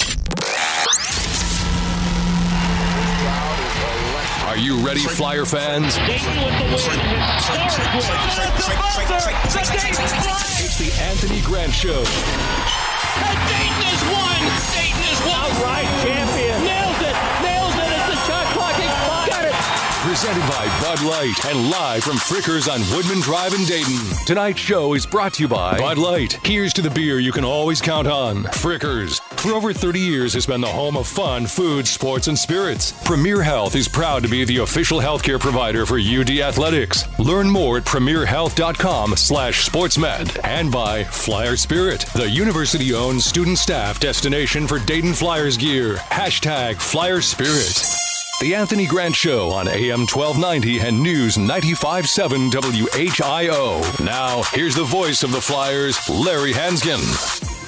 news. Are you ready, Flyer fans? It's the Anthony Grant Show. And Dayton has won! Dayton has won! Outright champion! Nails it! Nails it as the shot clock expires! Got it! Presented by Bud Light and live from Frickers on Woodman Drive in Dayton. Tonight's show is brought to you by Bud Light. Here's to the beer you can always count on. Frickers. For over 30 years has been the home of fun, food, sports, and spirits. Premier Health is proud to be the official healthcare provider for UD Athletics. Learn more at premierhealth.com slash sportsmed. And by Flyer Spirit, the university-owned student staff destination for Dayton Flyers gear. Hashtag Flyer Spirit. The Anthony Grant Show on AM 1290 and News 95.7 WHIO. Now, here's the voice of the Flyers, Larry Hansgen.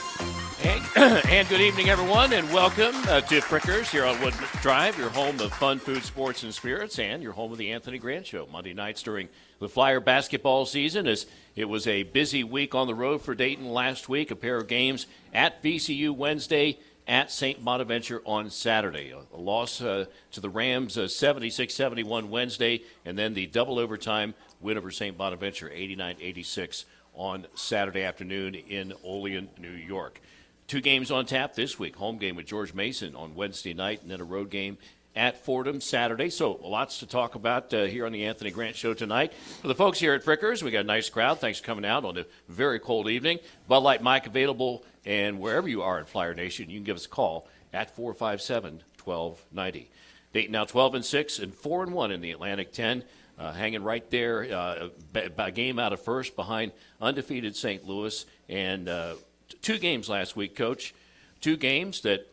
And, and good evening, everyone, and welcome uh, to Frickers here on Woodman Drive, your home of fun, food, sports, and spirits, and your home of the Anthony Grant Show. Monday nights during the Flyer basketball season, as it was a busy week on the road for Dayton last week. A pair of games at VCU Wednesday, at St. Bonaventure on Saturday. A, loss uh, to the Rams, uh, 76 71 Wednesday, and then the double overtime win over St. Bonaventure, 89 86 on Saturday afternoon in Olean, New York. Two games on tap this week. Home game with George Mason on Wednesday night, and then a road game at Fordham Saturday. So lots to talk about uh, here on the Anthony Grant Show tonight. For the folks here at Frickers, we got a nice crowd. Thanks for coming out on a very cold evening. Bud Light Mike available, and wherever you are in Flyer Nation, you can give us a call at 457 1290. Dayton now 12 and 6 and 4 and 1 in the Atlantic 10. Uh, hanging right there, uh, game out of first behind undefeated St. Louis, and uh, two games last week, Coach. Two games that,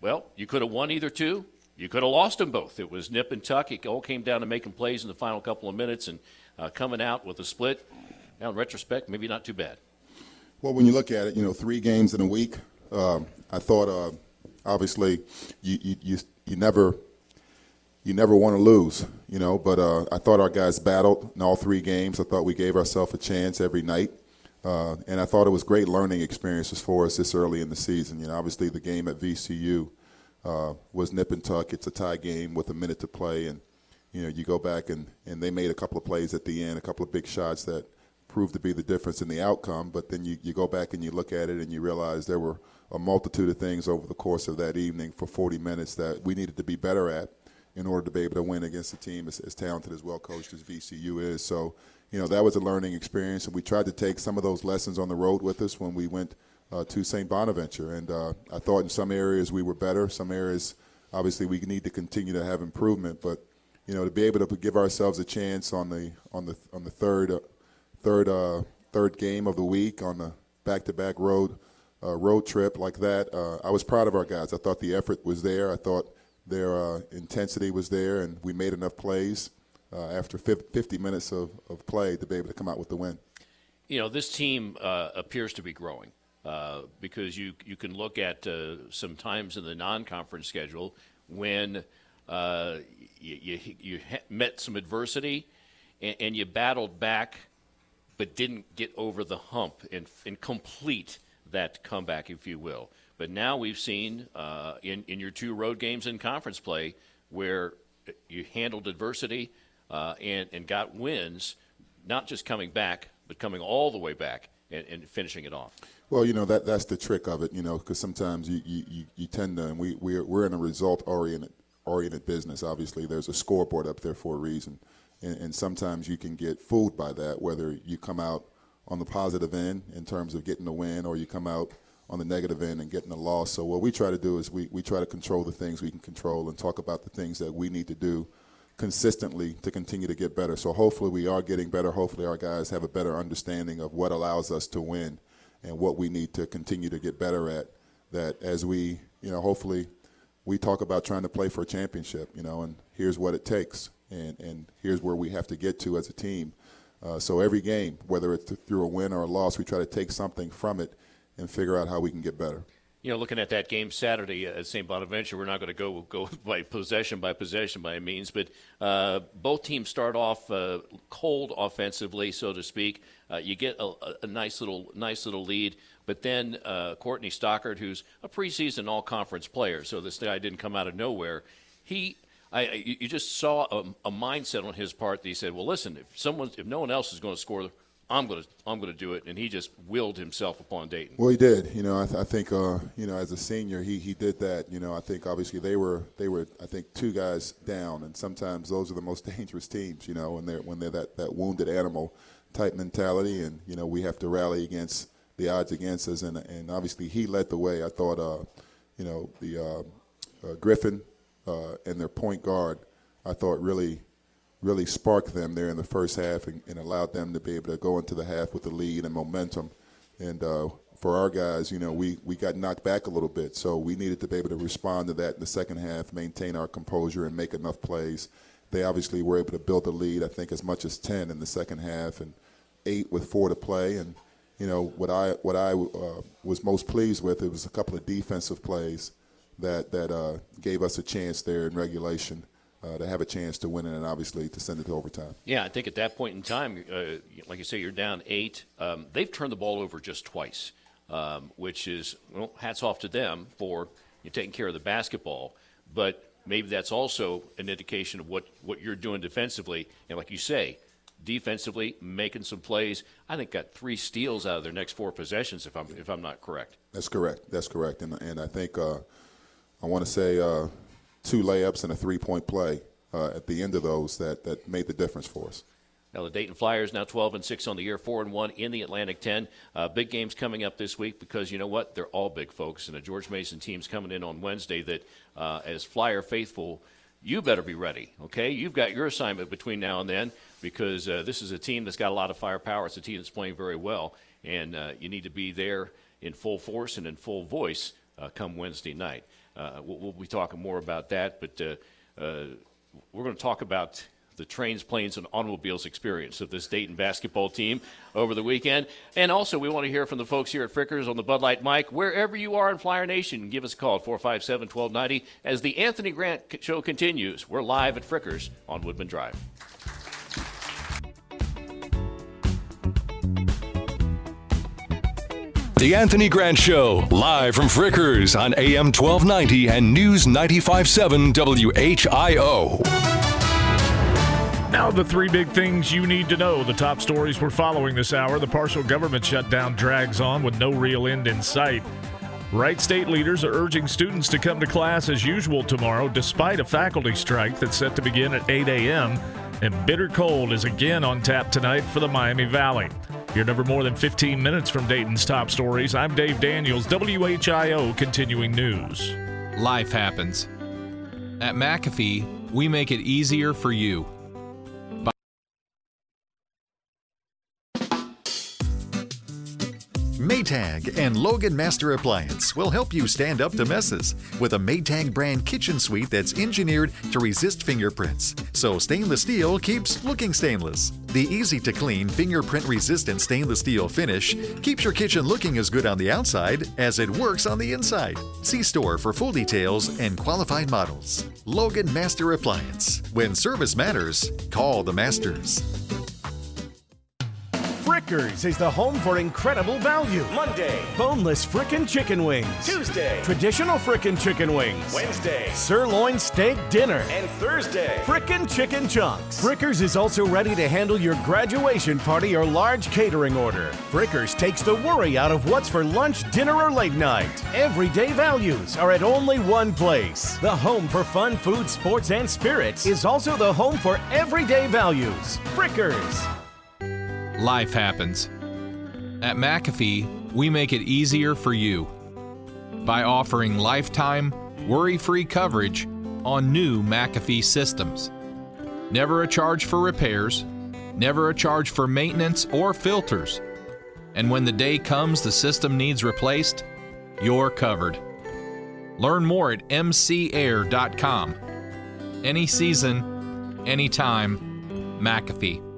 well, you could have won either two. You could have lost them both. It was nip and tuck. It all came down to making plays in the final couple of minutes and uh, coming out with a split. Now, in retrospect, maybe not too bad. Well, when you look at it, you know, three games in a week. Uh, I thought, uh, obviously, you, you you you never you never want to lose, you know. But uh, I thought our guys battled in all three games. I thought we gave ourselves a chance every night, uh, and I thought it was great learning experiences for us this early in the season. You know, obviously the game at VCU uh, was nip and tuck. It's a tie game with a minute to play, and you know you go back and and they made a couple of plays at the end, a couple of big shots that proved to be the difference in the outcome. But then you, you go back and you look at it and you realize there were a multitude of things over the course of that evening for 40 minutes that we needed to be better at in order to be able to win against a team as, as talented, as well coached as VCU is. So, you know, that was a learning experience, and we tried to take some of those lessons on the road with us when we went uh, to St. Bonaventure. And uh, I thought in some areas we were better, some areas obviously we need to continue to have improvement, but you know, to be able to give ourselves a chance on the on the on the third uh, third uh, third game of the week on the back-to-back road uh, road trip like that. Uh, I was proud of our guys. I thought the effort was there. I thought their intensity was there, and we made enough plays uh, after 50 minutes of, of play to be able to come out with the win. You know, this team uh, appears to be growing uh, because you you can look at some times in the non-conference schedule when you, you, you met some adversity and, and you battled back but didn't get over the hump and, and complete that comeback, if you will. But now we've seen uh, in, in your two road games in conference play where you handled adversity uh, and, and got wins, not just coming back, but coming all the way back and, and finishing it off. Well, you know that that's the trick of it, you know, because sometimes you, you, you tend to, and we we're, we're in a result oriented oriented business. Obviously, there's a scoreboard up there for a reason and, and sometimes you can get fooled by that, whether you come out on the positive end in terms of getting the win or you come out on the negative end and getting a loss. So what we try to do is we, we try to control the things we can control and talk about the things that we need to do consistently to continue to get better. So hopefully we are getting better. Hopefully our guys have a better understanding of what allows us to win and what we need to continue to get better at. That as we, you know, hopefully we talk about trying to play for a championship, you know, and here's what it takes and, and here's where we have to get to as a team. Uh, so every game, whether it's through a win or a loss, we try to take something from it and figure out how we can get better. You know, looking at that game Saturday at St. Bonaventure, we're not going to go go by possession by possession by means, but uh, both teams start off uh, cold offensively, so to speak. Uh, you get a, a, nice little nice little lead, but then uh, Courtney Stockard, who's a preseason All-Conference player, so this guy didn't come out of nowhere. He I, you just saw a, a mindset on his part that he said, "Well, listen, if someone, if no one else is going to score I'm to I'm to do it, and he just willed himself upon Dayton. Well, he did. You know, I, th- I think uh, you know as a senior, he he did that. You know, I think obviously they were they were I think two guys down, and sometimes those are the most dangerous teams. You know, when they're when they're that that wounded animal type mentality, and you know we have to rally against the odds against us, and and obviously he led the way. I thought, uh, you know, the uh, uh Griffin uh, and their point guard, I thought really really sparked them there in the first half and, and, allowed them to be able to go into the half with the lead and momentum. And uh, for our guys, you know, we, we got knocked back a little bit, so we needed to be able to respond to that in the second half, maintain our composure, and make enough plays. They obviously were able to build a lead, I think, as much as 10 in the second half and eight with four to play. And, you know, what I, what I uh, was most pleased with, it was a couple of defensive plays that, that uh, gave us a chance there in regulation uh, to have a chance to win it and obviously to send it to overtime. Yeah, I think at that point in time, uh, like you say, you're down eight. Um, they've turned the ball over just twice, um, which is, well, hats off to them for you taking care of the basketball. But maybe that's also an indication of what, what you're doing defensively. And like you say, defensively, making some plays. I think got three steals out of their next four possessions, if I'm if I'm not correct. That's correct. That's correct. And and I think uh, I want to say uh, two layups and a three point play uh, at the end of those that, that made the difference for us. Now the Dayton Flyers now 12 and 6 on the year, 4 and 1 in the Atlantic 10. Uh, big games coming up this week because you know what? They're all big folks, and the George Mason team's coming in on Wednesday. That uh, as Flyer faithful, you better be ready. Okay, you've got your assignment between now and then because uh, this is a team that's got a lot of firepower. It's a team that's playing very well, and uh, you need to be there in full force and in full voice uh, come Wednesday night. Uh, we'll, we'll, be talking more about that, but uh, uh, we're going to talk about the trains, planes, and automobiles experience of this Dayton basketball team over the weekend. And also, we want to hear from the folks here at Frickers on the Bud Light mic. Wherever you are in Flyer Nation, give us a call at 457 1290 as the Anthony Grant Show continues. We're live at Frickers on Woodman Drive. The Anthony Grant Show, live from Frickers on AM 1290 and News 957 WHIO. Now, the three big things you need to know. The top stories we're following this hour. The partial government shutdown drags on with no real end in sight. Wright State leaders are urging students to come to class as usual tomorrow, despite a faculty strike that's set to begin at 8 a.m. And bitter cold is again on tap tonight for the Miami Valley. You're never more than 15 minutes from Dayton's top stories. I'm Dave Daniels, WHIO Continuing News. Life happens. At McAfee, we make it easier for you. Maytag and Logan Master Appliance will help you stand up to messes with a Maytag brand kitchen suite that's engineered to resist fingerprints, so stainless steel keeps looking stainless. The easy to clean, fingerprint resistant stainless steel finish keeps your kitchen looking as good on the outside as it works on the inside. See store for full details and qualified models. Logan Master Appliance. When service matters, call the masters. Frickers is the home for incredible value. Monday, boneless frickin' chicken wings. Tuesday, traditional frickin' chicken wings. Wednesday, sirloin steak dinner. And Thursday, frickin' chicken chunks. Frickers is also ready to handle your graduation party or large catering order. Frickers takes the worry out of what's for lunch, dinner, or late night. Everyday values are at only one place. The home for fun, food, sports, and spirits is also the home for everyday values. Frickers life happens. At McAfee, we make it easier for you by offering lifetime, worry free coverage on new McAfee systems. Never a charge for repairs, never a charge for maintenance or filters. And when the day comes the system needs replaced, you're covered. Learn more at mcair.com. Any season, anytime, McAfee.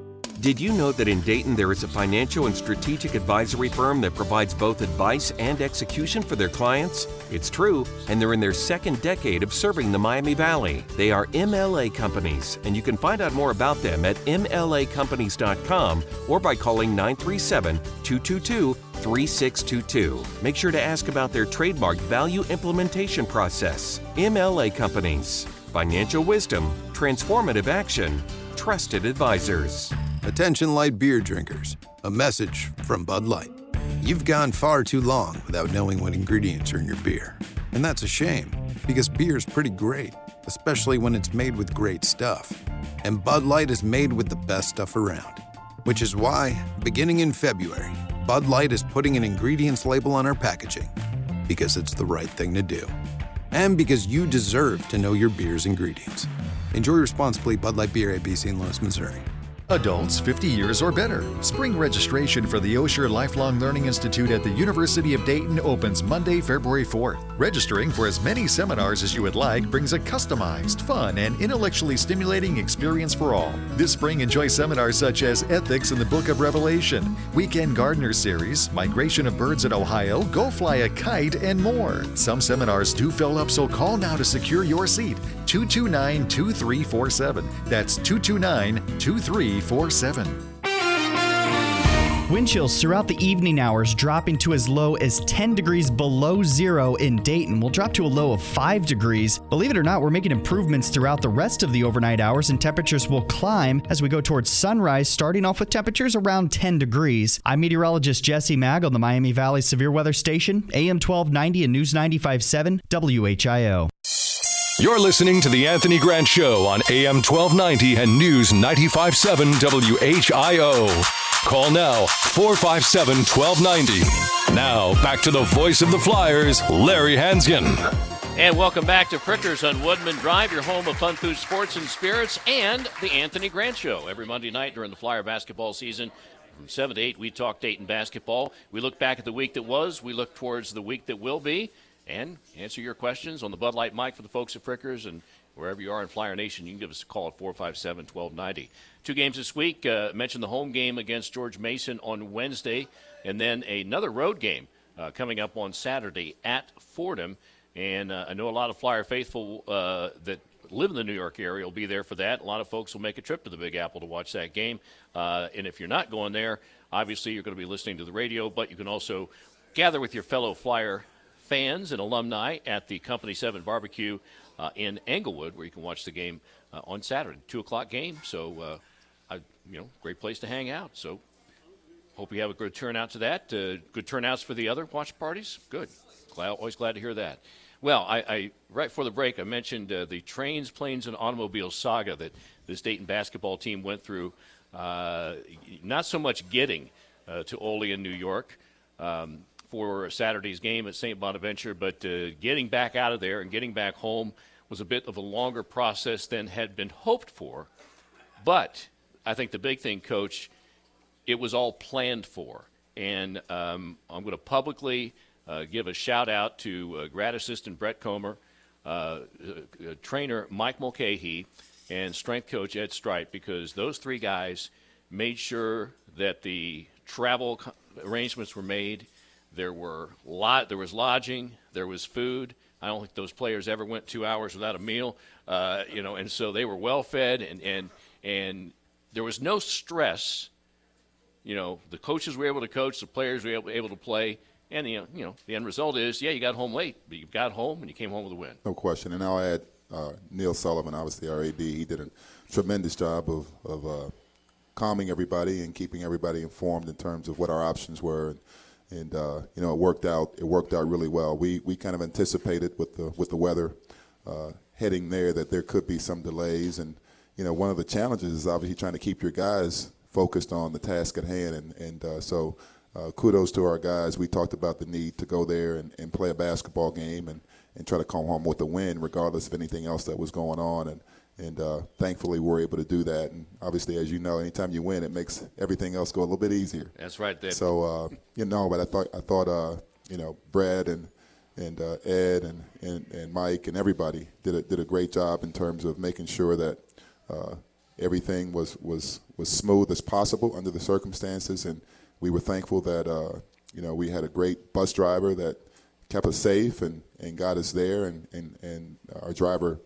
Did you know that in Dayton there is a financial and strategic advisory firm that provides both advice and execution for their clients? It's true, and they're in their second decade of serving the Miami Valley. They are MLA Companies, and you can find out more about them at MLACompanies.com or by calling 937 222 3622. Make sure to ask about their trademark value implementation process. MLA Companies. Financial wisdom, transformative action, trusted advisors. Attention light beer drinkers. A message from Bud Light. You've gone far too long without knowing what ingredients are in your beer. And that's a shame, because beer is pretty great, especially when it's made with great stuff. And Bud Light is made with the best stuff around. Which is why, beginning in February, Bud Light is putting an ingredients label on our packaging. Because it's the right thing to do. And because you deserve to know your beer's ingredients. Enjoy responsibly Bud Light Beer ABC in Louis, Missouri. Adults 50 years or better. Spring registration for the Osher Lifelong Learning Institute at the University of Dayton opens Monday, February 4th. Registering for as many seminars as you would like brings a customized, fun, and intellectually stimulating experience for all. This spring, enjoy seminars such as Ethics in the Book of Revelation, Weekend Gardener Series, Migration of Birds in Ohio, Go Fly a Kite, and more. Some seminars do fill up, so call now to secure your seat. 229 2347. That's 229 2347. Wind chills throughout the evening hours dropping to as low as 10 degrees below zero in Dayton. We'll drop to a low of 5 degrees. Believe it or not, we're making improvements throughout the rest of the overnight hours, and temperatures will climb as we go towards sunrise, starting off with temperatures around 10 degrees. I'm meteorologist Jesse Mag on the Miami Valley Severe Weather Station, AM 1290 and News 95.7 WHIO. You're listening to The Anthony Grant Show on AM 1290 and News 95.7 WHIO. Call now 457 1290. Now back to the voice of the Flyers, Larry Hansgen. And welcome back to Frickers on Woodman Drive, your home of fun food, sports, and spirits, and the Anthony Grant Show. Every Monday night during the Flyer basketball season, from 7 to 8, we talk Dayton basketball. We look back at the week that was, we look towards the week that will be, and answer your questions on the Bud Light mic for the folks at Frickers. And wherever you are in Flyer Nation, you can give us a call at 457 1290. Two games this week. Uh, mentioned the home game against George Mason on Wednesday, and then another road game uh, coming up on Saturday at Fordham. And uh, I know a lot of Flyer faithful uh, that live in the New York area will be there for that. A lot of folks will make a trip to the Big Apple to watch that game. Uh, and if you're not going there, obviously you're going to be listening to the radio, but you can also gather with your fellow Flyer fans and alumni at the Company 7 Barbecue uh, in Englewood, where you can watch the game uh, on Saturday, 2 o'clock game. So, uh, I, you know, great place to hang out. So, hope you have a good turnout to that. Uh, good turnouts for the other watch parties. Good. Glad, always glad to hear that. Well, I, I right before the break, I mentioned uh, the trains, planes, and automobiles saga that this Dayton basketball team went through. Uh, not so much getting to Olean, New York. Um, for Saturday's game at St. Bonaventure, but uh, getting back out of there and getting back home was a bit of a longer process than had been hoped for. But I think the big thing, Coach, it was all planned for. And um, I'm going to publicly uh, give a shout out to uh, grad assistant Brett Comer, uh, uh, trainer Mike Mulcahy, and strength coach Ed Stripe, because those three guys made sure that the travel arrangements were made there were lot. There was lodging. There was food. I don't think those players ever went two hours without a meal. Uh, you know, and so they were well fed, and and and there was no stress. You know, the coaches were able to coach, the players were able, able to play, and the you know the end result is, yeah, you got home late, but you got home and you came home with a win. No question. And I'll add uh, Neil Sullivan, obviously our AD. He did a tremendous job of of uh, calming everybody and keeping everybody informed in terms of what our options were. And, and uh, you know it worked out. It worked out really well. We we kind of anticipated with the with the weather uh, heading there that there could be some delays, and you know one of the challenges is obviously trying to keep your guys focused on the task at hand, and and uh, so. Uh, kudos to our guys. We talked about the need to go there and, and play a basketball game and, and try to come home with a win, regardless of anything else that was going on. And and uh, thankfully we're able to do that. And obviously, as you know, anytime you win, it makes everything else go a little bit easier. That's right. That. So uh, you know, but I thought I thought uh, you know Brad and and uh, Ed and, and, and Mike and everybody did a, did a great job in terms of making sure that uh, everything was, was, was smooth as possible under the circumstances, and we were thankful that uh, you know we had a great bus driver that kept us safe and, and got us there, and, and, and our driver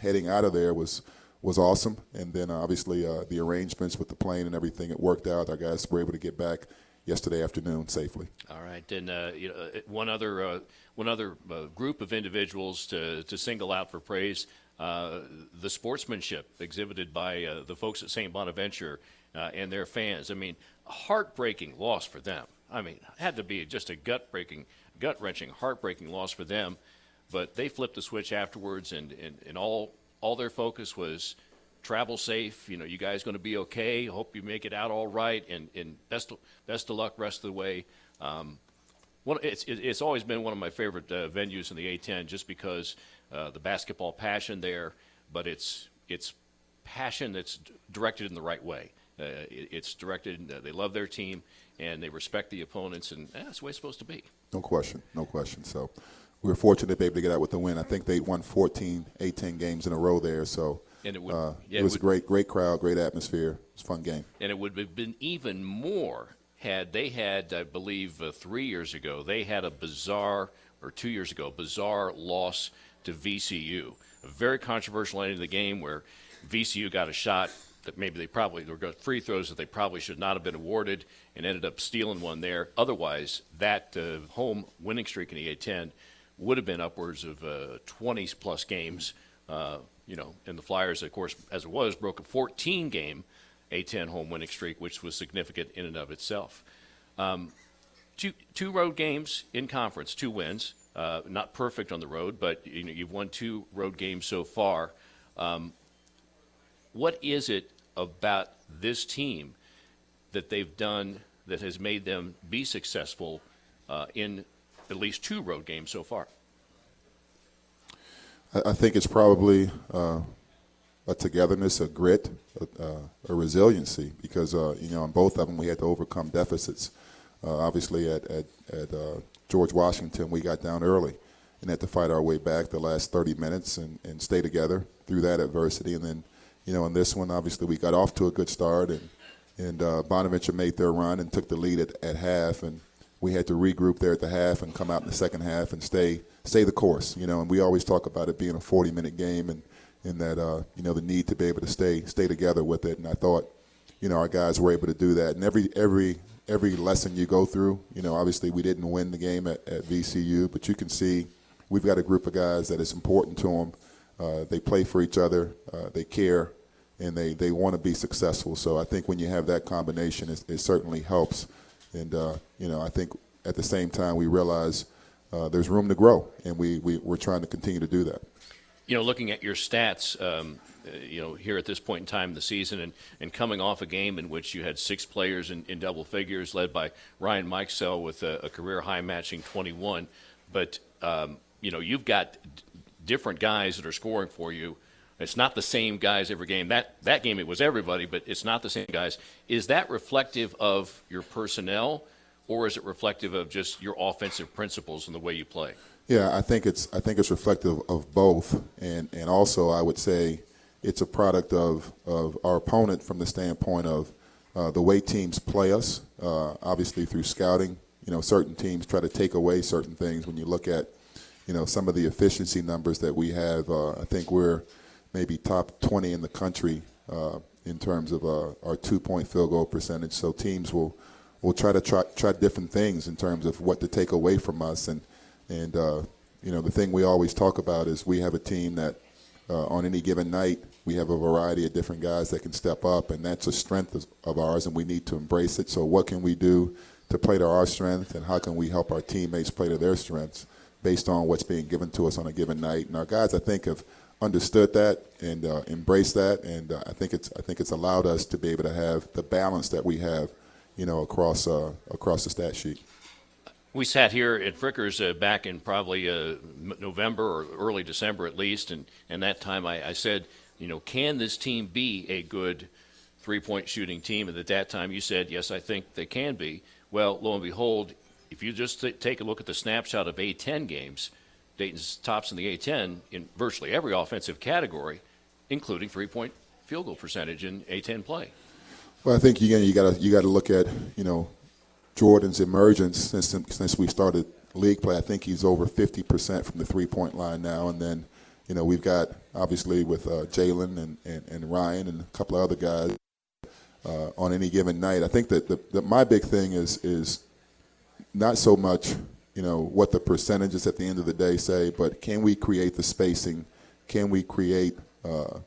heading out of there was was awesome. And then obviously uh, the arrangements with the plane and everything, it worked out. Our guys were able to get back yesterday afternoon safely. All right, and uh, you know, uh, one other uh, one other uh, group of individuals to to single out for praise. Uh, the sportsmanship exhibited by uh, the folks at St. Bonaventure and their fans. I mean, heartbreaking loss for them. I mean, had to be just a gut breaking, gut wrenching, heartbreaking loss for them. But they flipped the switch afterwards, and, and, and all all their focus was travel safe. You know, you guys going to be okay. Hope you make it out all right, and, and best best of luck rest of the way. Um, it's it's always been one of my favorite uh, venues in the A10, just because uh, the basketball passion there, but it's it's passion that's directed in the right way. Uh, it, it's directed. They love their team and they respect the opponents, and eh, that's the way it's supposed to be. No question, no question. So we were fortunate to be able to get out with the win. I think they won 14, 18 games in a row there. So and it, would, uh, yeah, it was would, a great, great crowd, great atmosphere. It was a fun game. And it would have been even more had they had, I believe, uh, three years ago, they had a bizarre, or two years ago, bizarre loss to VCU. A very controversial end of the game where VCU got a shot that maybe they probably were got free throws that they probably should not have been awarded and ended up stealing one there. Otherwise, that uh, home winning streak in the A10 would have been upwards of uh, 20 plus games. Uh, you know, and the Flyers, of course, as it was, broke a 14 game A10 home winning streak, which was significant in and of itself. Um, two, two road games in conference, two wins. Uh, not perfect on the road, but you know, you've won two road games so far. Um, what is it about this team that they've done that has made them be successful uh, in at least two road games so far? I, think it's probably uh, a togetherness, a grit, a, uh, a resiliency, because uh, you know on both of them we had to overcome deficits. Uh, obviously, at at, at uh, George Washington, we got down early and had to fight our way back the last 30 minutes and, and stay together through that adversity, and then you know, in this one, obviously, we got off to a good start, and and uh, Bonaventure made their run and took the lead at, at half, and we had to regroup there at the half and come out in the second half and stay stay the course. You know, and we always talk about it being a 40-minute game, and in that uh, you know the need to be able to stay stay together with it. And I thought, you know, our guys were able to do that. And every every every lesson you go through, you know, obviously we didn't win the game at, at VCU, but you can see we've got a group of guys that is important to them uh, they play for each other. Uh, they care, and they, they want to be successful. So I think when you have that combination, it, it certainly helps. And uh, you know, I think at the same time we realize uh, there's room to grow, and we, we we're trying to continue to do that. You know, looking at your stats, um, uh, you know, here at this point in time in the season, and, and coming off a game in which you had six players in, in double figures, led by Ryan Mikesell with a, a career high matching 21. But um, you know, you've got different guys that are scoring for you. It's not the same guys every game. That that game it was everybody, but it's not the same guys. Is that reflective of your personnel, or is it reflective of just your offensive principles and the way you play? Yeah, I think it's I think it's reflective of both, and and also I would say it's a product of of our opponent from the standpoint of uh, the way teams play us. Uh, obviously through scouting, you know, certain teams try to take away certain things. When you look at you know, some of the efficiency numbers that we have. Uh, I think we're maybe top 20 in the country uh, in terms of uh, our two-point field goal percentage. So teams will will try to try try different things in terms of what to take away from us. And and uh, you know, the thing we always talk about is we have a team that on any given night we have a variety of different guys that can step up, and that's a strength of, of ours, and we need to embrace it. So what can we do to play to our strength, and how can we help our teammates play to their strengths? based on what's being given to us on a given night. And our guys, I think, have understood that and uh, embraced that, and uh, I think it's I think it's allowed us to be able to have the balance that we have, you know, across uh, across the stat sheet. We sat here at Frickers uh, back in probably uh, November or early December at least, and and that time I, I said, you know, can this team be a good three-point shooting team? And at that time you said, yes, I think they can be. Well, lo and behold, if you just th- take a look at the snapshot of A10 games, Dayton's tops in the A10 in virtually every offensive category, including three point field goal percentage in A10 play. Well, I think again you got to you got to look at you know Jordan's emergence since since we started league play. I think he's over 50 percent from the three point line now, and then you know we've got obviously with uh, Jalen and, and, and Ryan and a couple of other guys uh, on any given night. I think that the, the, my big thing is is not so much you know what the percentages at the end of the day say, but can we create the spacing? Can we create uh,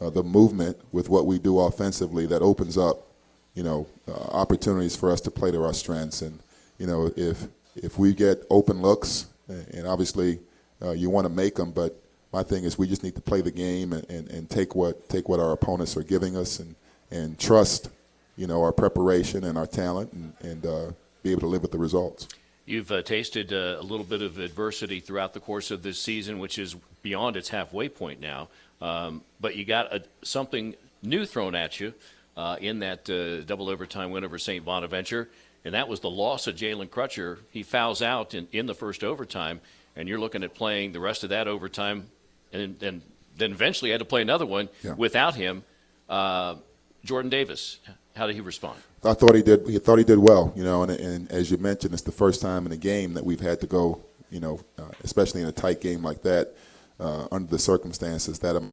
uh, the movement with what we do offensively that opens up you know uh, opportunities for us to play to our strengths? And you know if if we get open looks, and obviously uh, you want to make them, but my thing is we just need to play the game and, and, and take what take what our opponents are giving us and and trust you know our preparation and our talent and, and uh, be able to live with the results. You've uh, tasted uh, a little bit of adversity throughout the course of this season, which is beyond its halfway point now. Um, but you got a, something new thrown at you uh, in that uh, double overtime win over St. Bonaventure, and that was the loss of Jalen Crutcher. He fouls out in, in the first overtime, and you're looking at playing the rest of that overtime, and, and then eventually had to play another one Yeah. without him. Uh, Jordan Davis, how did he respond? I thought he did. He thought he did well, you know. And, and as you mentioned, it's the first time in a game that we've had to go, you know, uh, especially in a tight game like that, uh, under the circumstances that um,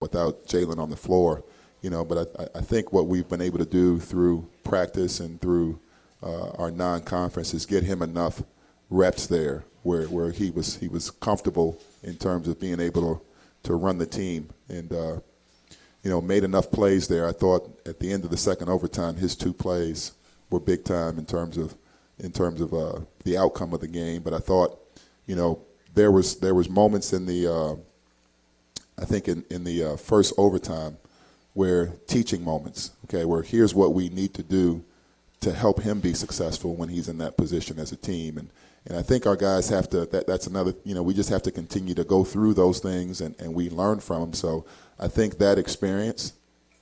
without Jalen on the floor, you know. But I, I think what we've been able to do through practice and through uh, our non-conference is get him enough reps there where, where he was he was comfortable in terms of being able to, to run the team and uh, you know, made enough plays there. I thought at the end of the second overtime, his two plays were big time in terms of in terms of uh, the outcome of the game. But I thought, you know, there was there was moments in the uh, I think in in the uh, first overtime where teaching moments, okay, where here's what we need to do to help him be successful when he's in that position as a team and. And I think our guys have to. That, that's another. You know, we just have to continue to go through those things, and, and we learn from them. So I think that experience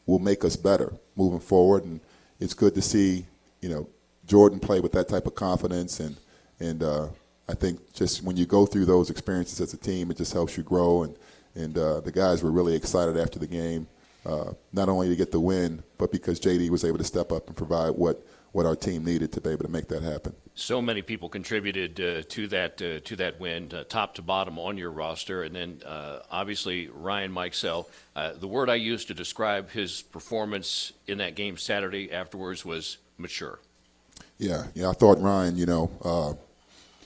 will make us better moving forward. And it's good to see, you know, Jordan play with that type of confidence. And and uh, I think just when you go through those experiences as a team, it just helps you grow. And and uh, the guys were really excited after the game, uh, not only to get the win, but because JD was able to step up and provide what what our team needed to be able to make that happen. So many people contributed uh, to that uh, to that win, uh, top to bottom on your roster, and then uh, obviously Ryan Mikesell. Uh, the word I used to describe his performance in that game Saturday afterwards was mature. Yeah, yeah. I thought Ryan, you know, uh,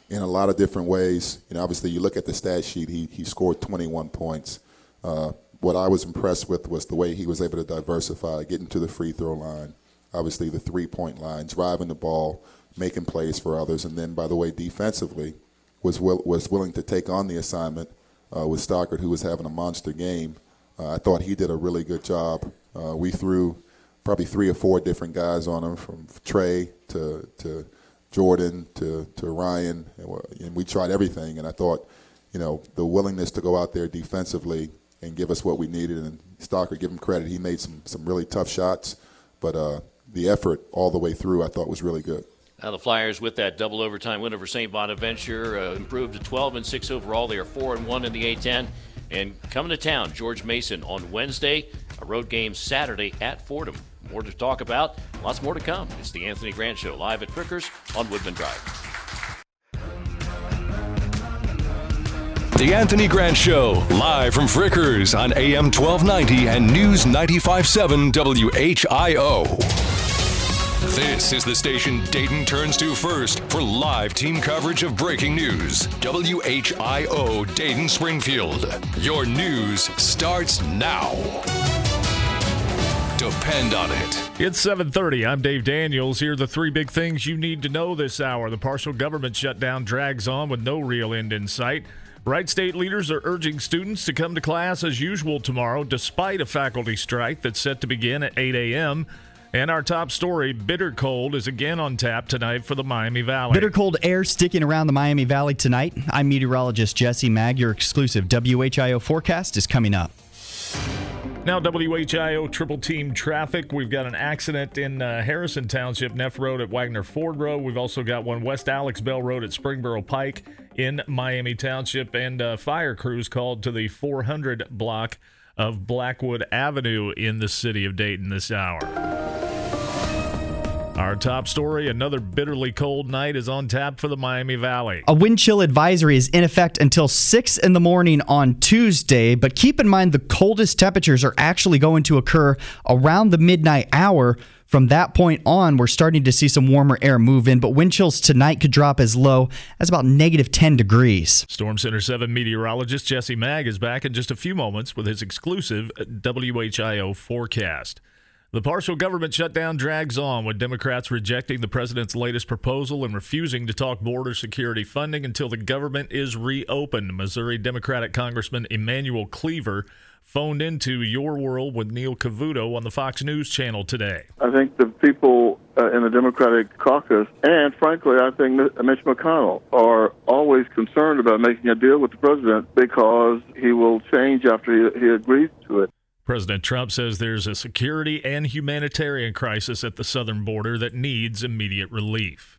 in a lot of different ways. You know, obviously you look at the stat sheet. He he scored 21 points. Uh, what I was impressed with was the way he was able to diversify, getting to the free throw line, obviously the three point line, driving the ball, making plays for others, and then by the way, defensively, was will, was willing to take on the assignment uh, with Stockard, who was having a monster game. Uh, I thought he did a really good job. Uh, we threw probably three or four different guys on him, from Trey to to Jordan to to Ryan, and we- tried everything. And I thought, you know, the willingness to go out there defensively and give us what we needed. And Stockard, give him credit, he made some some really tough shots, but uh, the effort all the way through, I thought was really good. Now the Flyers, with that double overtime win over St. Bonaventure, uh, improved to 12 and 6 overall. They are 4 and 1 in the A10. And coming to town, George Mason on Wednesday, a road game Saturday at Fordham. More to talk about, lots more to come. It's the Anthony Grant Show live at Frickers on Woodman Drive. The Anthony Grant Show, live from Frickers on AM 1290 and News 95.7 WHIO. This is the station Dayton turns to first for live team coverage of breaking news. WHIO Dayton Springfield. Your news starts now. Depend on it. It's 7:30. I'm Dave Daniels. Here are the three big things you need to know this hour. The partial government shutdown drags on with no real end in sight. Wright State leaders are urging students to come to class as usual tomorrow, despite a faculty strike that's set to begin at 8 a.m. And our top story, bitter cold, is again on tap tonight for the Miami Valley. Bitter cold air sticking around the Miami Valley tonight. I'm meteorologist Jesse Mag. Your exclusive WHIO forecast is coming up. Now, WHIO triple team traffic. We've got an accident in uh, Harrison Township, Neff Road at Wagner Ford Road. We've also got one West Alex Bell Road at Springboro Pike in Miami Township, and uh, fire crews called to the 400 block of Blackwood Avenue in the city of Dayton this hour. Our top story another bitterly cold night is on tap for the Miami Valley. A wind chill advisory is in effect until 6 in the morning on Tuesday, but keep in mind the coldest temperatures are actually going to occur around the midnight hour. From that point on, we're starting to see some warmer air move in, but wind chills tonight could drop as low as about negative 10 degrees. Storm Center 7 meteorologist Jesse Mag is back in just a few moments with his exclusive WHIO forecast. The partial government shutdown drags on with Democrats rejecting the president's latest proposal and refusing to talk border security funding until the government is reopened. Missouri Democratic Congressman Emanuel Cleaver phoned into Your World with Neil Cavuto on the Fox News channel today. I think the people uh, in the Democratic caucus, and frankly, I think Mitch McConnell, are always concerned about making a deal with the president because he will change after he, he agrees to it. President Trump says there's a security and humanitarian crisis at the southern border that needs immediate relief.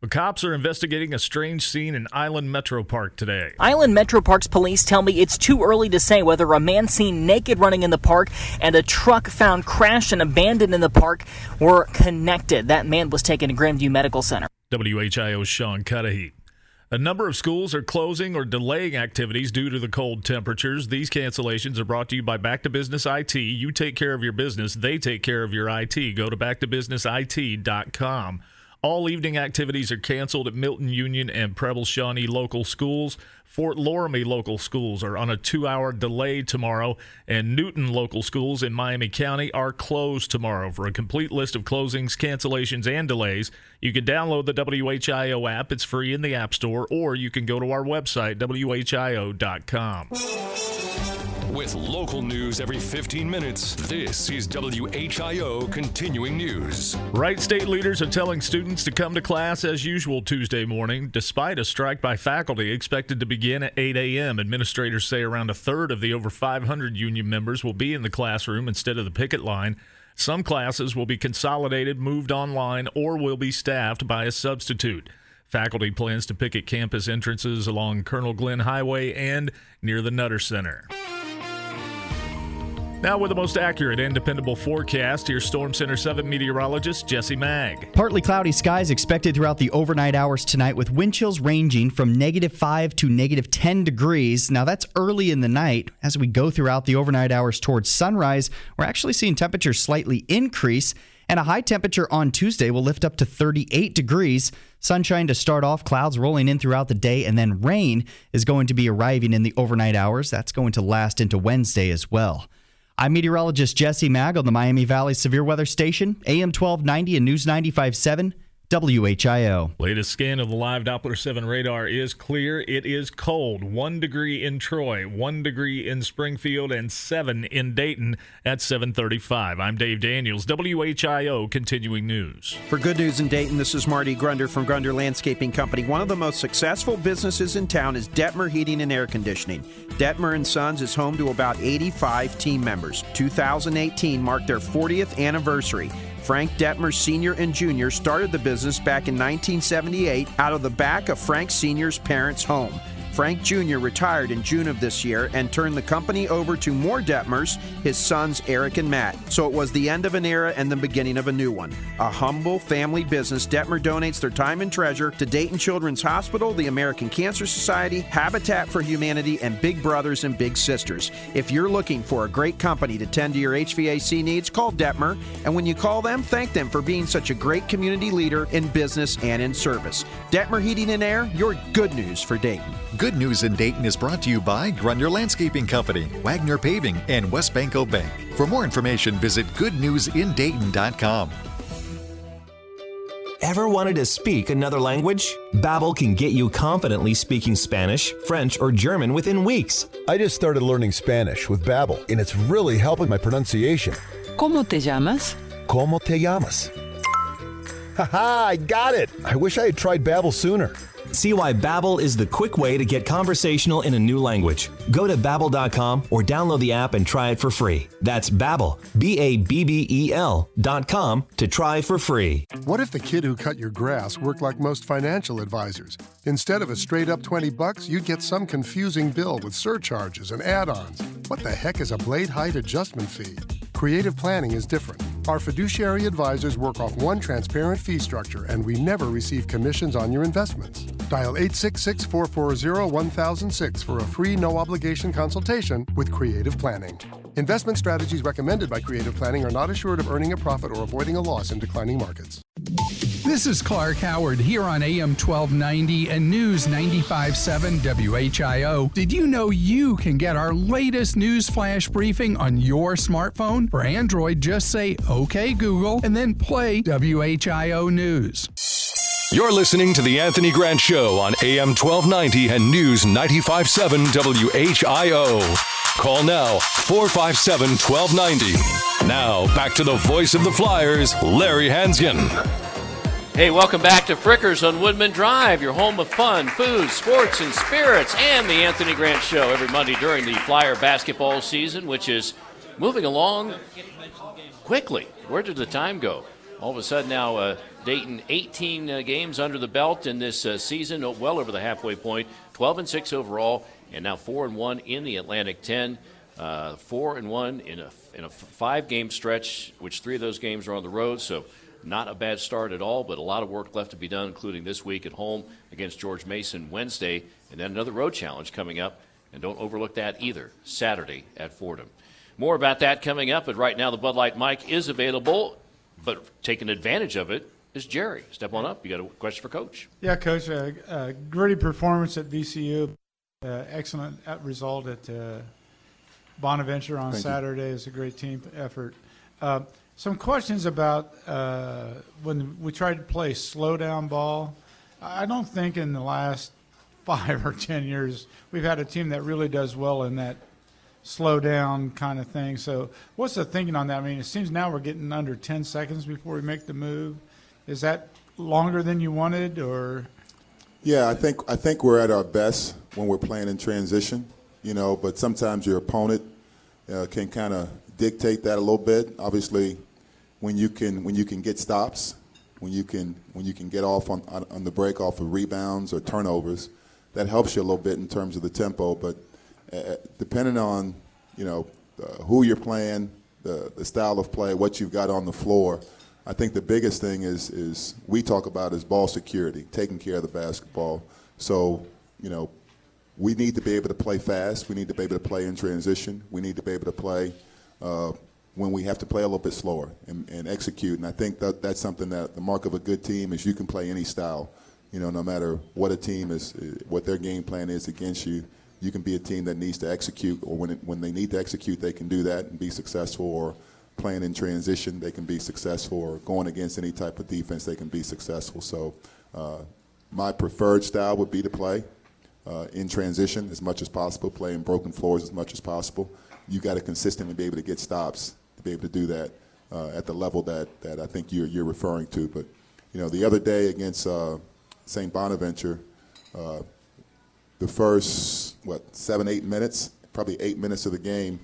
The cops are investigating a strange scene in Island Metro Park today. Island Metro Park's police tell me it's too early to say whether a man seen naked running in the park and a truck found crashed and abandoned in the park were connected. That man was taken to Grandview Medical Center. WHIO's Sean Cudahy. A number of schools are closing or delaying activities due to the cold temperatures. These cancellations are brought to you by Back to Business IT. You take care of your business, they take care of your IT. Go to backtobusinessit.com. All evening activities are canceled at Milton Union and Preble Shawnee local schools. Fort Loramie local schools are on a two hour delay tomorrow, and Newton local schools in Miami County are closed tomorrow. For a complete list of closings, cancellations, and delays, you can download the WHIO app. It's free in the App Store, or you can go to our website, WHIO.com. With local news every 15 minutes, this is WHIO Continuing News. Wright State leaders are telling students to come to class as usual Tuesday morning, despite a strike by faculty expected to begin at 8 a.m. Administrators say around a third of the over 500 union members will be in the classroom instead of the picket line. Some classes will be consolidated, moved online, or will be staffed by a substitute. Faculty plans to picket campus entrances along Colonel Glenn Highway and near the Nutter Center. Now, with the most accurate and dependable forecast, here's Storm Center 7 meteorologist Jesse Mag. Partly cloudy skies expected throughout the overnight hours tonight, with wind chills ranging from negative 5 to negative 10 degrees. Now, that's early in the night. As we go throughout the overnight hours towards sunrise, we're actually seeing temperatures slightly increase, and a high temperature on Tuesday will lift up to 38 degrees. Sunshine to start off, clouds rolling in throughout the day, and then rain is going to be arriving in the overnight hours. That's going to last into Wednesday as well. I'm meteorologist Jesse Mag on the Miami Valley Severe Weather Station, AM 1290 and News 957. WHIO. Latest scan of the live Doppler 7 radar is clear. It is cold. One degree in Troy, one degree in Springfield, and seven in Dayton at 735. I'm Dave Daniels, WHIO Continuing News. For good news in Dayton, this is Marty Grunder from Grunder Landscaping Company. One of the most successful businesses in town is Detmer Heating and Air Conditioning. Detmer and Sons is home to about 85 team members. 2018 marked their 40th anniversary. Frank Detmer Sr. and Jr. started the business back in 1978 out of the back of Frank Sr.'s parents' home. Frank Jr. retired in June of this year and turned the company over to more Detmers, his sons Eric and Matt. So it was the end of an era and the beginning of a new one. A humble family business, Detmer donates their time and treasure to Dayton Children's Hospital, the American Cancer Society, Habitat for Humanity, and Big Brothers and Big Sisters. If you're looking for a great company to tend to your HVAC needs, call Detmer. And when you call them, thank them for being such a great community leader in business and in service. Detmer Heating and Air, your good news for Dayton. Good News in Dayton is brought to you by Grunder Landscaping Company, Wagner Paving, and WesBanco Bank. For more information, visit goodnewsindayton.com. Ever wanted to speak another language? Babbel can get you confidently speaking Spanish, French, or German within weeks. I just started learning Spanish with Babbel, and it's really helping my pronunciation. ¿Cómo te llamas? ¿Cómo te llamas? Haha, I got it. I wish I had tried Babbel sooner. See why Babbel is the quick way to get conversational in a new language. Go to babbel.com or download the app and try it for free. That's Babbel, B A B B E L.com to try for free. What if the kid who cut your grass worked like most financial advisors? Instead of a straight up 20 bucks, you'd get some confusing bill with surcharges and add-ons. What the heck is a blade height adjustment fee? Creative planning is different. Our fiduciary advisors work off one transparent fee structure, and we never receive commissions on your investments. Dial 866 440 1006 for a free, no obligation consultation with Creative Planning. Investment strategies recommended by Creative Planning are not assured of earning a profit or avoiding a loss in declining markets. This is Clark Howard here on AM 1290 and News 957 WHIO. Did you know you can get our latest news flash briefing on your smartphone? For Android, just say OK Google and then play WHIO News. You're listening to The Anthony Grant Show on AM 1290 and News 957 WHIO. Call now 457 1290. Now, back to the voice of the Flyers, Larry Hansgen. Hey, welcome back to Frickers on Woodman Drive, your home of fun, food, sports, and spirits, and the Anthony Grant Show every Monday during the Flyer basketball season, which is moving along quickly. Where did the time go? All of a sudden now, uh, Dayton 18 uh, games under the belt in this uh, season, oh, well over the halfway point, 12 and 6 overall, and now 4 and 1 in the Atlantic 10. Uh, 4 and 1 in a, in a five game stretch, which three of those games are on the road. So not a bad start at all, but a lot of work left to be done, including this week at home against George Mason Wednesday, and then another road challenge coming up. And don't overlook that either, Saturday at Fordham. More about that coming up, but right now the Bud Light mic is available, but taking advantage of it is Jerry. Step on up. You got a question for Coach? Yeah, Coach. Uh, uh, gritty performance at VCU. Uh, excellent result at uh, Bonaventure on Thank Saturday. It's a great team effort. Some questions about uh, when we tried to play slow down ball. I don't think in the last five or ten years we've had a team that really does well in that slow down kind of thing. So, what's the thinking on that? I mean, it seems now we're getting under 10 seconds before we make the move. Is that longer than you wanted, or? Yeah, I think I think we're at our best when we're playing in transition. You know, but sometimes your opponent uh, can kind of dictate that a little bit. Obviously, when you can when you can get stops, when you can when you can get off on, on, on the break off of rebounds or turnovers, that helps you a little bit in terms of the tempo. But uh, depending on you know uh, who you're playing, the the style of play, what you've got on the floor, I think the biggest thing is is we talk about is ball security, taking care of the basketball. So you know we need to be able to play fast. We need to be able to play in transition. We need to be able to play uh, when we have to play a little bit slower and, and, execute. And I think that that's something that the mark of a good team is you can play any style. You know, no matter what a team is, what their game plan is against you, you can be a team that needs to execute, or when it, when they need to execute, they can do that and be successful. Or playing in transition, they can be successful. Or going against any type of defense, they can be successful. So, uh, my preferred style would be to play uh, in transition as much as possible, play in broken floors as much as possible. You got to consistently be able to get stops to be able to do that uh, at the level that, that I think you're, you're referring to. But, you know, the other day against uh, St. Bonaventure, uh, the first, what, seven, eight minutes, probably eight minutes of the game,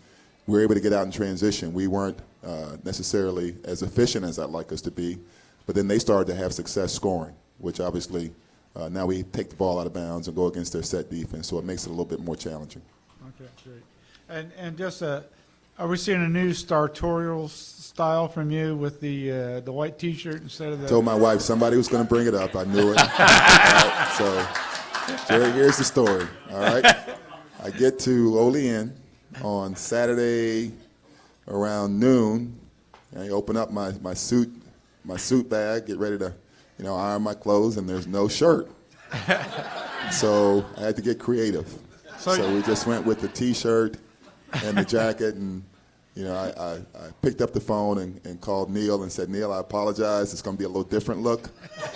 we were able to get out in transition. We weren't uh, necessarily as efficient as I'd like us to be, but then they started to have success scoring, which obviously uh, now we take the ball out of bounds and go against their set defense, so it makes it a little bit more challenging. Okay, great. And and just uh, are we seeing a new sartorial style from you with the uh, the white T-shirt instead of the? Told my wife somebody was going to bring it up. I knew it. right, so, Jerry, here's the story. All right, I get to Olean on Saturday around noon. I open up my, my suit my suit bag, get ready to, you know, iron my clothes, and there's no shirt. so I had to get creative. So, so we just went with the T-shirt and the jacket. And, you know, I, I, I picked up the phone and, and, called Neil and said, Neil, I apologize. It's going to be a little different look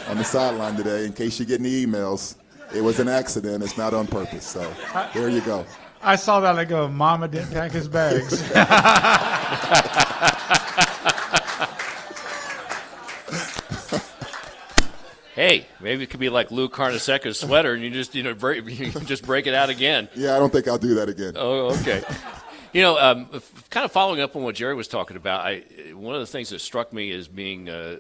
on the sideline today. In case you get any emails, it was an accident. It's not on purpose. So there you go. I saw that. I go, oh, Mama didn't pack his bags. hey, maybe it could be like Lou Carnesecca's sweater, and you just you know break, you just break it out again. Yeah, I don't think I'll do that again. Oh, okay. you know, um, kind of following up on what Jerry was talking about, I, one of the things that struck me as being uh,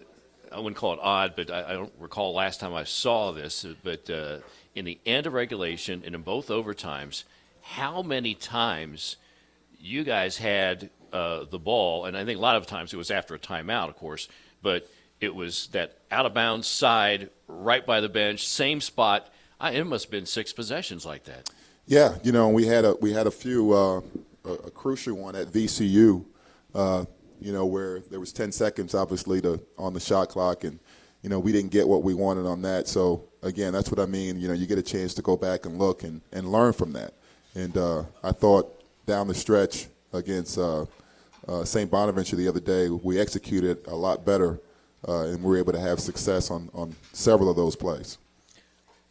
I wouldn't call it odd, but I, I, don't recall last time I saw this. But uh, in the end of regulation and in both overtimes, how many times you guys had uh, the ball, and I think a lot of times it was after a timeout, of course, but it was that out of bounds side right by the bench, same spot. I, it must have been six possessions like that. Yeah, you know, we had a we had a few uh, a, a, crucial one at VCU. Uh, you know, where there was 10 seconds, obviously, to, on the shot clock, and you know, we didn't get what we wanted on that. So again, that's what I mean. You know, you get a chance to go back and look and, and learn from that. And uh, I thought down the stretch against uh, uh, St. Bonaventure the other day, we executed a lot better, uh, and we were able to have success on, on several of those plays.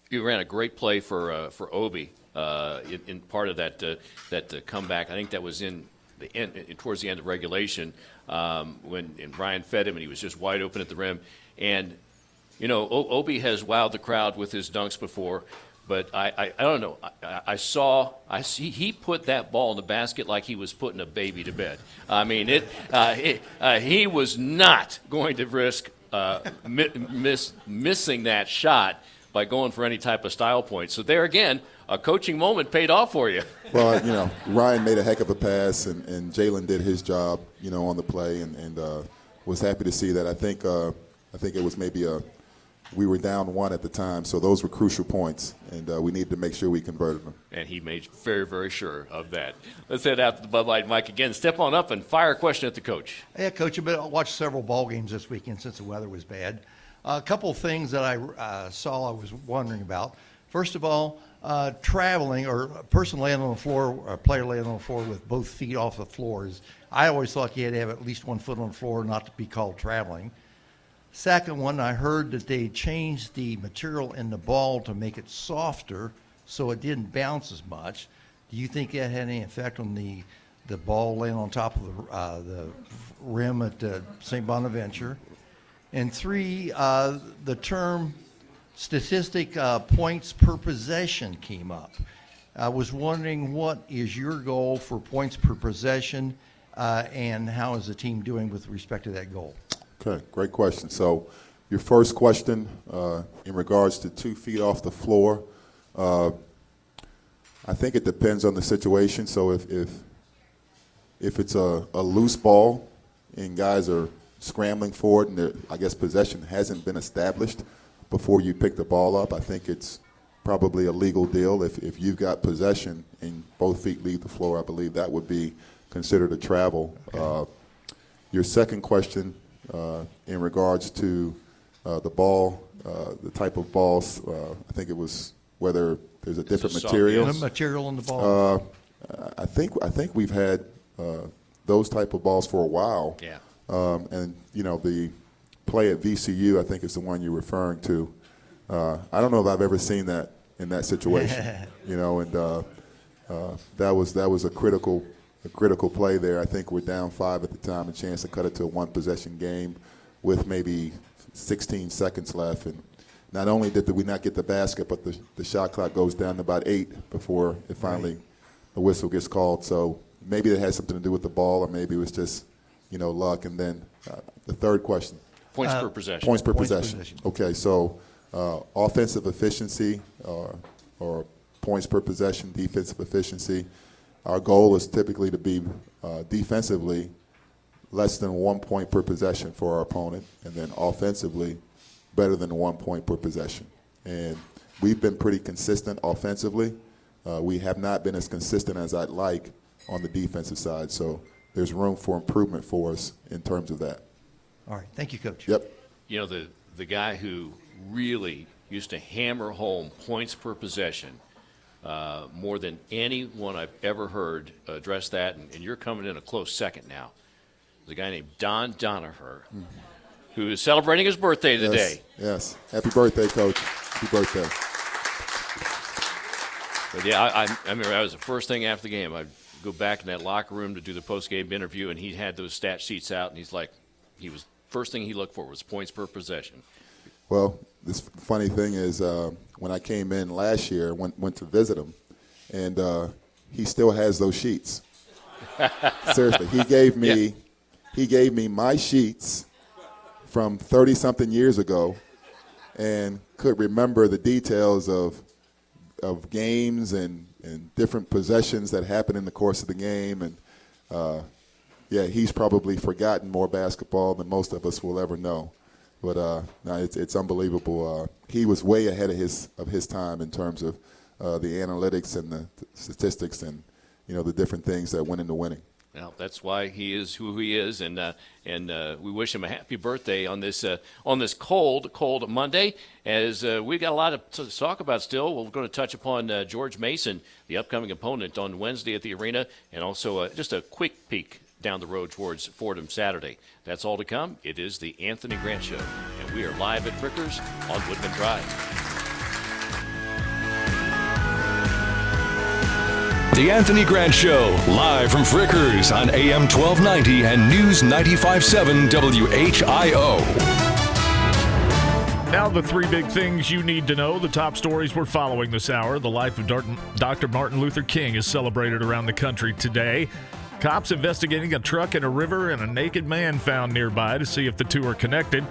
You ran a great play for uh, for Obi uh, in, in, part of that that comeback. I think that was in the end, towards the end of regulation um, when and Brian fed him and he was just wide open at the rim. And you know, o- Obi has wowed the crowd with his dunks before, but I, I, I don't know. I, I, saw I see he put that ball in the basket like he was putting a baby to bed. I mean, it, uh, it uh, he was not going to risk uh, mi- miss, missing that shot by going for any type of style point. So there again, a coaching moment paid off for you. well, you know, Ryan made a heck of a pass, and, and Jalen did his job, you know, on the play, and, and uh, was happy to see that. I think uh, I think it was maybe a we were down one at the time, so those were crucial points, and uh, we needed to make sure we converted them. And he made very, very sure of that. Let's head out to the Bud Light mic again. Step on up and fire a question at the coach. Yeah, coach, I've been, watched several ball games this weekend since the weather was bad. Uh, a couple of things that I uh, saw I was wondering about. First of all, uh, traveling or a person laying on the floor, a player laying on the floor with both feet off the floor is. I always thought you had to have at least one foot on the floor not to be called traveling. Second one, I heard that they changed the material in the ball to make it softer so it didn't bounce as much. Do you think that had any effect on the the ball laying on top of the uh, the rim at uh, St. Bonaventure? And three, uh, the term statistic uh, points per possession came up. I was wondering what is your goal for points per possession, uh, and how is the team doing with respect to that goal? Okay, great question. So, your first question uh, in regards to two feet off the floor, uh, I think it depends on the situation. So, if if, if it's a, a loose ball and guys are scrambling for it, and I guess possession hasn't been established before you pick the ball up, I think it's probably a legal deal. If if you've got possession and both feet leave the floor, I believe that would be considered a travel. Okay. Uh, your second question in regards to uh, the ball, uh, the type of balls. I think it was whether there's a different material. material in the ball. I think I think we've had those type of balls for a while. Yeah. Um, and you know the play at VCU, I think is the one you're referring to. Uh, I don't know if I've ever seen that in that situation. you know, and uh, uh, that was that was a critical a critical play there. I think we're down five at the time, a chance to cut it to a one possession game with maybe 16 seconds left. And not only did we not get the basket, but the, the shot clock goes down to about eight before it finally right. the whistle gets called. So maybe it had something to do with the ball, or maybe it was just you know luck. And then uh, the third question. Points uh, per possession. Points per points possession. possession. Okay, so uh, offensive efficiency uh, or points per possession, defensive efficiency. Our goal is typically to be uh, defensively less than one point per possession for our opponent, and then offensively better than one point per possession. And we've been pretty consistent offensively. Uh, we have not been as consistent as I'd like on the defensive side, so there's room for improvement for us in terms of that. All right, thank you, Coach. Yep. You know the the guy who really used to hammer home points per possession uh, more than anyone I've ever heard address that, and, and, you're coming in a close second now. There's a guy named Don Donoher mm-hmm. who is celebrating his birthday today. Yes, yes. Happy birthday, Coach. Happy birthday. But yeah, I, I, I remember that was the first thing after the game. I'd go back in that locker room to do the post game interview, and he had those stat sheets out, and he's like, he was first thing he looked for was points per possession. Well, this funny thing is, uh, when I came in last year, went went to visit him, and uh, he still has those sheets. Seriously, he gave me yeah. he gave me my sheets from thirty something years ago, and could remember the details of of games and and different possessions that happened in the course of the game and uh, yeah, he's probably forgotten more basketball than most of us will ever know. But uh, no, it's, it's unbelievable. Uh, he was way ahead of his of his time in terms of uh, the analytics and the statistics and you know the different things that went into winning. Well, that's why he is who he is, and uh, and uh, we wish him a happy birthday on this uh, on this cold, cold Monday. As uh, we've got a lot to talk about still, we're going to touch upon uh, George Mason, the upcoming opponent on Wednesday at the arena, and also uh, just a quick peek down the road towards Fordham Saturday. That's all to come. It is the Anthony Grant Show, and we are live at Frickers on Woodman Drive. The Anthony Grant Show, live from Frickers on AM 1290 and News 957 WHIO. Now, the three big things you need to know. The top stories we're following this hour. The life of Dr. Martin Luther King is celebrated around the country today. Cops investigating a truck in a river and a naked man found nearby to see if the two are connected.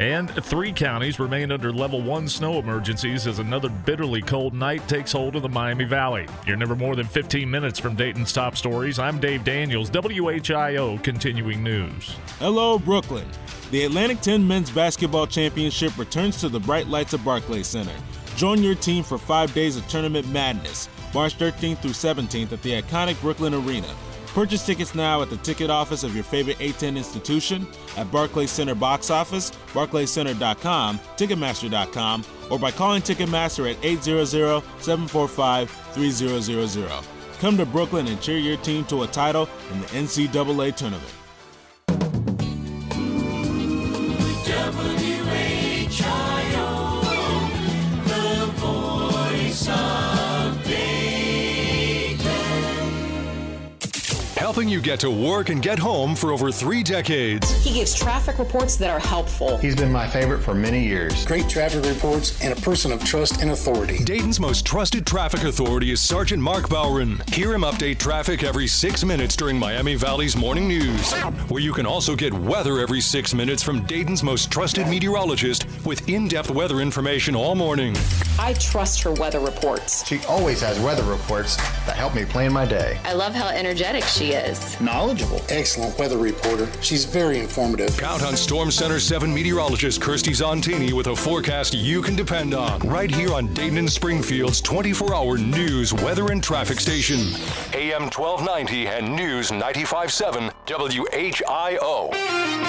And three counties remain under level one snow emergencies as another bitterly cold night takes hold of the Miami Valley. You're never more than 15 minutes from Dayton's top stories. I'm Dave Daniels, WHIO Continuing News. Hello, Brooklyn. The Atlantic 10 Men's Basketball Championship returns to the bright lights of Barclays Center. Join your team for five days of tournament madness, March 13th through 17th at the iconic Brooklyn Arena. Purchase tickets now at the ticket office of your favorite A10 institution, at Barclays Center box office, barclayscenter.com, ticketmaster.com, or by calling Ticketmaster at 800-745-3000. Come to Brooklyn and cheer your team to a title in the NCAA tournament. Helping you get to work and get home for over three decades. He gives traffic reports that are helpful. He's been my favorite for many years. Great traffic reports and a person of trust and authority. Dayton's most trusted traffic authority is Sergeant Mark Bowron. Hear him update traffic every six minutes during Miami Valley's morning news, where you can also get weather every six minutes from Dayton's most trusted meteorologist with in depth weather information all morning. I trust her weather reports. She always has weather reports that help me plan my day. I love how energetic she is is. Knowledgeable. Excellent weather reporter. She's very informative. Count on Storm Center 7 meteorologist Kirstie Zontini with a forecast you can depend on. Right here on Dayton and Springfield's 24 hour news, weather, and traffic station. AM 1290 and News 957 WHIO.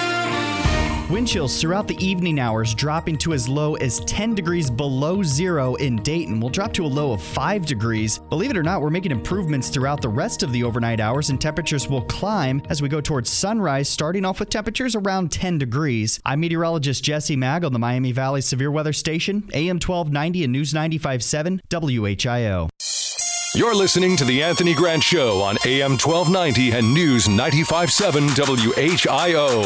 Wind chills throughout the evening hours dropping to as low as 10 degrees below zero in Dayton. We'll drop to a low of 5 degrees. Believe it or not, we're making improvements throughout the rest of the overnight hours, and temperatures will climb as we go towards sunrise, starting off with temperatures around 10 degrees. I'm meteorologist Jesse Maag on the Miami Valley Severe Weather Station, AM 1290 and News 957 WHIO. You're listening to The Anthony Grant Show on AM 1290 and News 957 WHIO.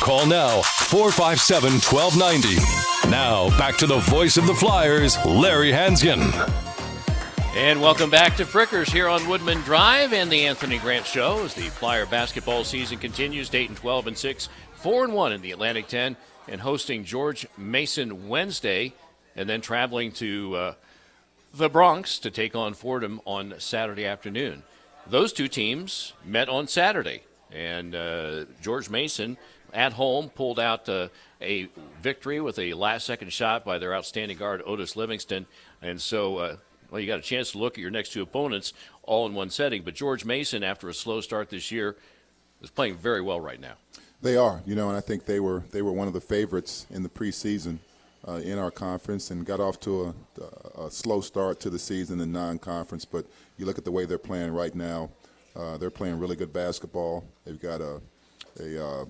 Call now 457 1290. Now back to the voice of the Flyers, Larry Hansgen. And welcome back to Frickers here on Woodman Drive and the Anthony Grant Show as the Flyer basketball season continues. Dayton 12 and 6, 4 and 1 in the Atlantic 10, and hosting George Mason Wednesday, and then traveling to uh, the Bronx to take on Fordham on Saturday afternoon. Those two teams met on Saturday, and uh, George Mason at home pulled out uh, a victory with a last second shot by their outstanding guard Otis Livingston. And so, uh, well, you got a chance to look at your next two opponents all in one setting. But George Mason, after a slow start this year, is playing very well right now. They are, you know, and I think they were they were one of the favorites in the preseason uh, in our conference and got off to a, a, slow start to the season in non-conference. But you look at the way they're playing right now; uh, they're playing really good basketball. They've got a a uh,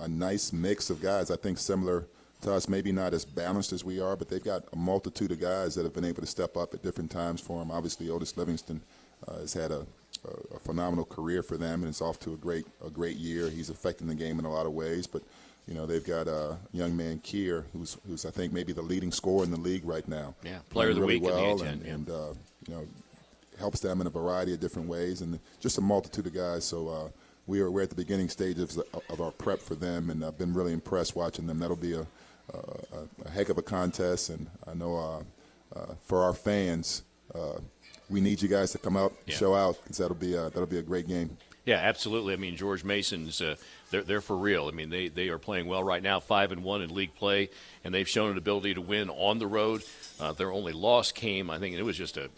a nice mix of guys. I think similar to us, maybe not as balanced as we are, but they've got a multitude of guys that have been able to step up at different times for them. Obviously, Otis Livingston uh, has had a, a, a, phenomenal career for them, and it's off to a great a great year. He's affecting the game in a lot of ways, but you know they've got a young man Kier, who's who's I think maybe the leading scorer in the league right now. Yeah, player of the really week well, the and, yeah. and uh, you know helps them in a variety of different ways, and just a multitude of guys. So. Uh, we are we're at the beginning stages of, of our prep for them, and I've been really impressed watching them. That'll be a, a, a heck of a contest, and I know uh, uh, for our fans, uh, we need you guys to come out, Yeah. show out, 'cause that'll be uh, that'll be a great game. Yeah, absolutely. I mean, George Mason's uh, they're they're for real. I mean, they they are playing well right now, five and one in league play, and they've shown an ability to win on the road. Uh, their only loss came, I think, and it was just a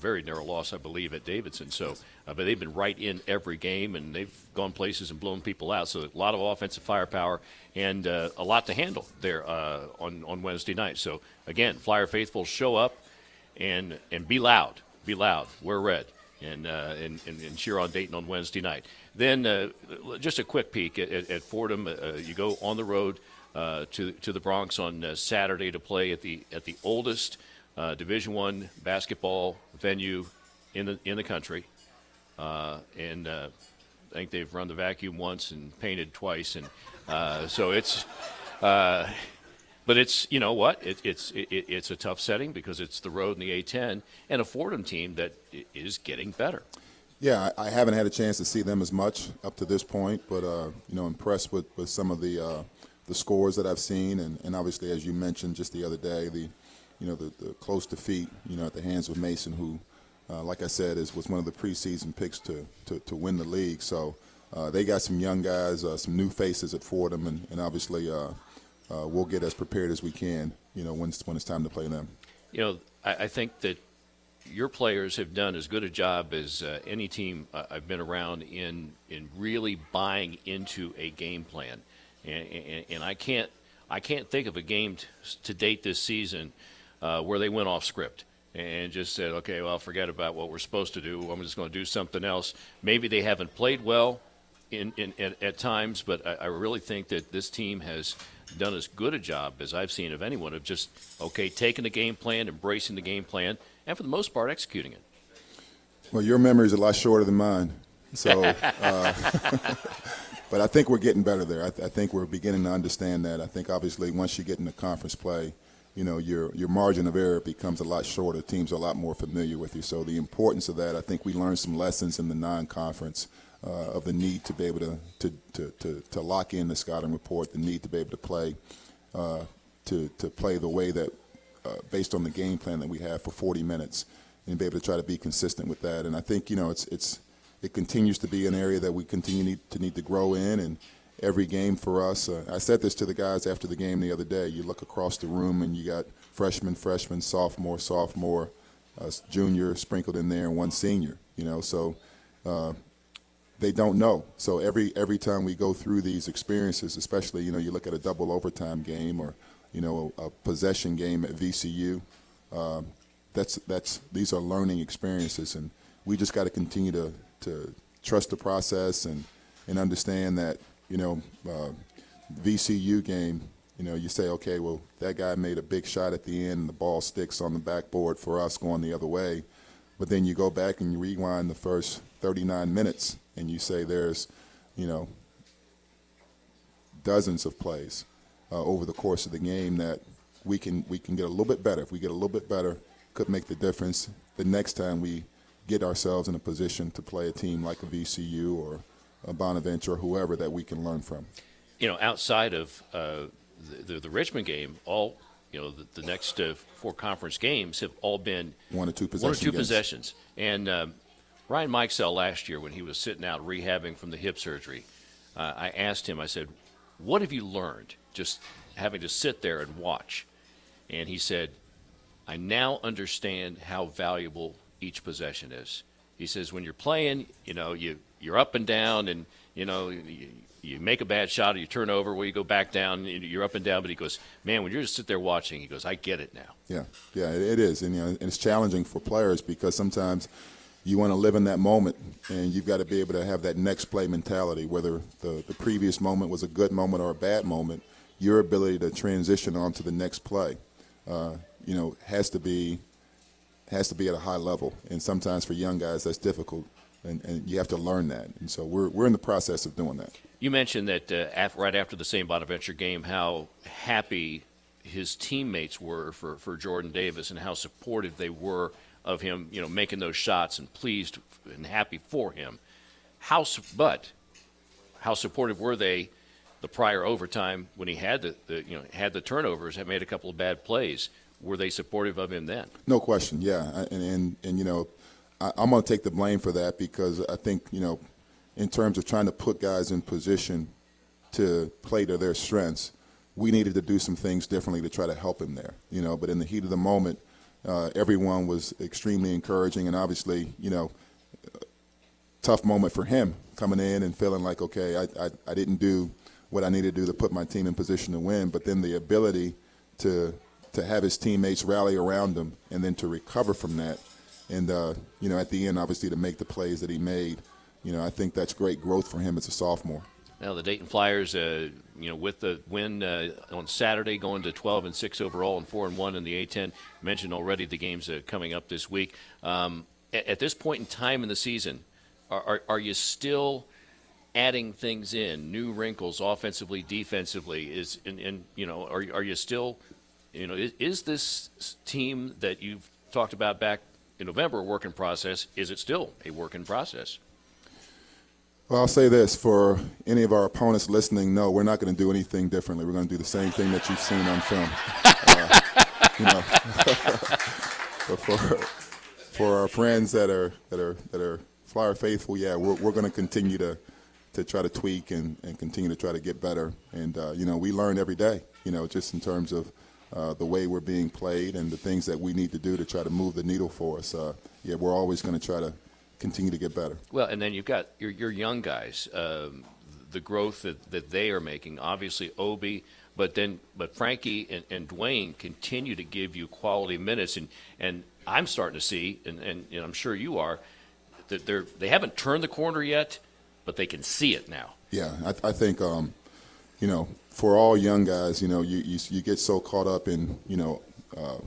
very narrow loss, I believe, at Davidson. So, uh, but they've been right in every game, and they've gone places and blown people out. So, a lot of offensive firepower and uh, a lot to handle there uh, on on Wednesday night. So, again, Flyer faithful show up and and be loud, be loud, wear red, and uh, and, and, and cheer on Dayton on Wednesday night. Then uh, just a quick peek at, at, at Fordham. Uh, you go on the road uh, to to the Bronx on uh, Saturday to play at the at the oldest uh, Division One basketball venue in the in the country, and I think they've run the vacuum once and painted twice, and so it's. Uh, but it's you know what it, it's it, it's a tough setting because it's the road in the A10 and a Fordham team that is getting better. Yeah, I, haven't had a chance to see them as much up to this point, but uh, you know, impressed with, with some of the uh, the scores that I've seen, and, and obviously, as you mentioned just the other day, the you know the, the close defeat, you know, at the hands of Mason, who, uh, like I said, is was one of the preseason picks to to, to win the league. So uh, they got some young guys, uh, some new faces at Fordham, and, and obviously, uh, we'll get as prepared as we can, you know, when it's, when it's time to play them. You know, I, I think that your players have done as good a job as uh, any team uh, I've been around in in really buying into a game plan, and, and, and I can't I can't think of a game t- to date this season uh, where they went off script and just said, okay, well, forget about what we're supposed to do. I'm just going to do something else. Maybe they haven't played well in, in at, at times, but I, I really think that this team has done as good a job as I've seen of anyone of just okay taking the game plan, embracing the game plan, and for the most part executing it. Well, your memory is a lot shorter than mine. So, uh, but I think we're getting better there. I, th- I think we're beginning to understand that. I think obviously once you get into conference play, you know your your margin of error becomes a lot shorter. Teams are a lot more familiar with you. So the importance of that, I think we learned some lessons in the non-conference uh, of the need to be able to to, to, to to lock in the scouting report, the need to be able to play uh, to to play the way that uh, based on the game plan that we have for 40 minutes and be able to try to be consistent with that. And I think you know it's it's it continues to be an area that we continue need, to need to grow in. And every game for us, uh, I said this to the guys after the game the other day. You look across the room and you got freshman, freshman, sophomore, sophomore, uh, junior sprinkled in there, and one senior. You know, so. Uh, they don't know. So every every time we go through these experiences, especially you know you look at a double overtime game or you know a, a possession game at VCU, um, that's that's these are learning experiences, and we just got to continue to to trust the process and and understand that you know uh, VCU game. You know, you say, okay, well, that guy made a big shot at the end, and the ball sticks on the backboard for us going the other way. But then you go back and you rewind the first 39 minutes, and you say there's, you know, dozens of plays uh, over the course of the game that we can we can get a little bit better. If we get a little bit better, could make the difference the next time we get ourselves in a position to play a team like a VCU or a Bonaventure or whoever that we can learn from. You know, outside of uh, the, the the Richmond game, all you know the, the next uh, four conference games have all been One or two possessions. one or two games. possessions. And um, Ryan Mikesell last year, when he was sitting out rehabbing from the hip surgery, uh, I asked him. I said, "What have you learned just having to sit there and watch?" And he said, "I now understand how valuable each possession is." He says, "When you're playing, you know, you you're up and down, and you know." You, you make a bad shot or you turn over where you go back down you're up and down but he goes man when you're just sit there watching he goes i get it now Yeah, yeah, it is, and you know, and it's challenging for players because sometimes you want to live in that moment, and you've got to be able to have that next play mentality. Whether the the previous moment was a good moment or a bad moment, your ability to transition on to the next play, uh, you know, has to be has to be at a high level. And sometimes for young guys, that's difficult, and, and you have to learn that. And so we're we're in the process of doing that. You mentioned that uh, af- right after the St. Bonaventure game, how happy his teammates were for, for Jordan Davis and how supportive they were of him, you know, making those shots and pleased and happy for him. How, but how supportive were they the prior overtime when he had the, the you know had the turnovers, had made a couple of bad plays? Were they supportive of him then? No question, yeah, and and, and you know, I, I'm going to take the blame for that because I think you know, in terms of trying to put guys in position to play to their strengths, we needed to do some things differently to try to help him there. You know, but in the heat of the moment, uh, everyone was extremely encouraging, and obviously, you know, tough moment for him coming in and feeling like, okay, I, I, I didn't do what I needed to do to put my team in position to win, but then the ability to to have his teammates rally around him and then to recover from that, and uh, you know, at the end, obviously, to make the plays that he made, you know, I think that's great growth for him as a sophomore. Now the Dayton Flyers, uh, you know, with the win uh, on Saturday, going to 12 and six overall and four and one in the A10. Mentioned already the games uh, coming up this week. Um, at, at, this point in time in the season, are, are, are, you still adding things in, new wrinkles, offensively, defensively? Is and, and you know, are are you still, you know, is, is this team that you've talked about back in November a work in process? Is it still a work in process? Well, I'll say this for any of our opponents listening, no, we're not going to do anything differently. We're going to do the same thing that you've seen on film. Uh, you know, but for for our friends that are that are that are Flyer faithful, yeah, we're we're going to continue to to try to tweak and, and continue to try to get better. And uh, you know, we learn every day. You know, just in terms of uh, the way we're being played and the things that we need to do to try to move the needle for us. Uh, yeah, we're always going to try to continue to get better. Well, and then you've got your, your young guys, um, the growth that, that they are making. Obviously, Obi, but then but Frankie and, and Dwayne continue to give you quality minutes, and and I'm starting to see, and, and, and I'm sure you are, that they're they haven't turned the corner yet, but they can see it now. Yeah, I, I think. Um, you know, for all young guys, you know, you, you, you get so caught up in, you know, uh,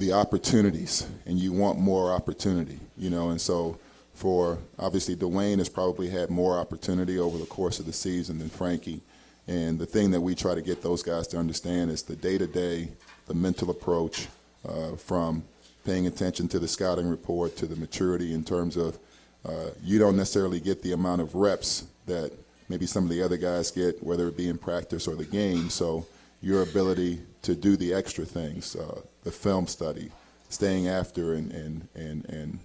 the opportunities, and you want more opportunity, you know, and so for obviously Dwayne has probably had more opportunity over the course of the season than Frankie, and the thing that we try to get those guys to understand is the day-to-day, the mental approach, uh, from paying attention to the scouting report to the maturity in terms of uh, you don't necessarily get the amount of reps that maybe some of the other guys get, whether it be in practice or the game. So your ability to do the extra things, uh, the film study, staying after and, and, and, and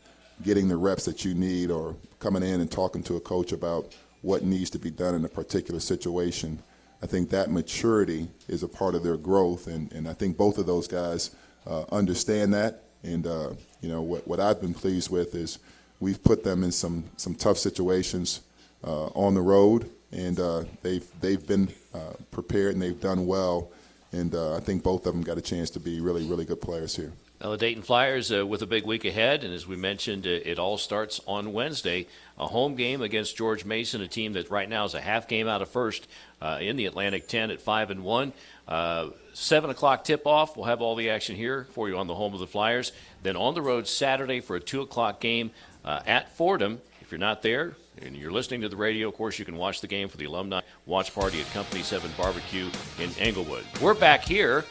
getting the reps that you need or coming in and talking to a coach about what needs to be done in a particular situation. I think that maturity is a part of their growth, and, and I think both of those guys uh, understand that. And uh, you know what, what I've been pleased with is we've put them in some some tough situations uh, on the road, and uh, they've they've been uh, prepared and they've done well and uh, I think both of them got a chance to be really, really good players here. Now, the Dayton Flyers uh, with a big week ahead, and as we mentioned, uh, it all starts on Wednesday. A home game against George Mason, a team that right now is a half game out of first uh, in the Atlantic 10 at 5 and 1. Uh, 7 o'clock tip off. We'll have all the action here for you on the home of the Flyers. Then on the road Saturday for a 2 o'clock game at Fordham. If you're not there, and you're listening to the radio, of course, you can watch the game for the alumni watch party at Company 7 Barbecue in Englewood. We're back here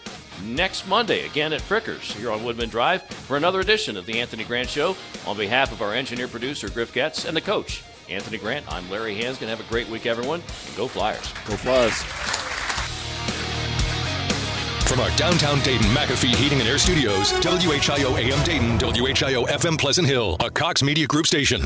next Monday, again at Frickers, here on Woodman Drive, for another edition of the Anthony Grant Show. On behalf of our engineer producer, Griff Getz, and the coach, Anthony Grant, I'm Larry Hansgen. Have a great week, everyone, and go Flyers. Go Flyers. From our downtown Dayton McAfee Heating and Air Studios, WHIO AM Dayton, WHIO FM Pleasant Hill, a Cox Media Group station.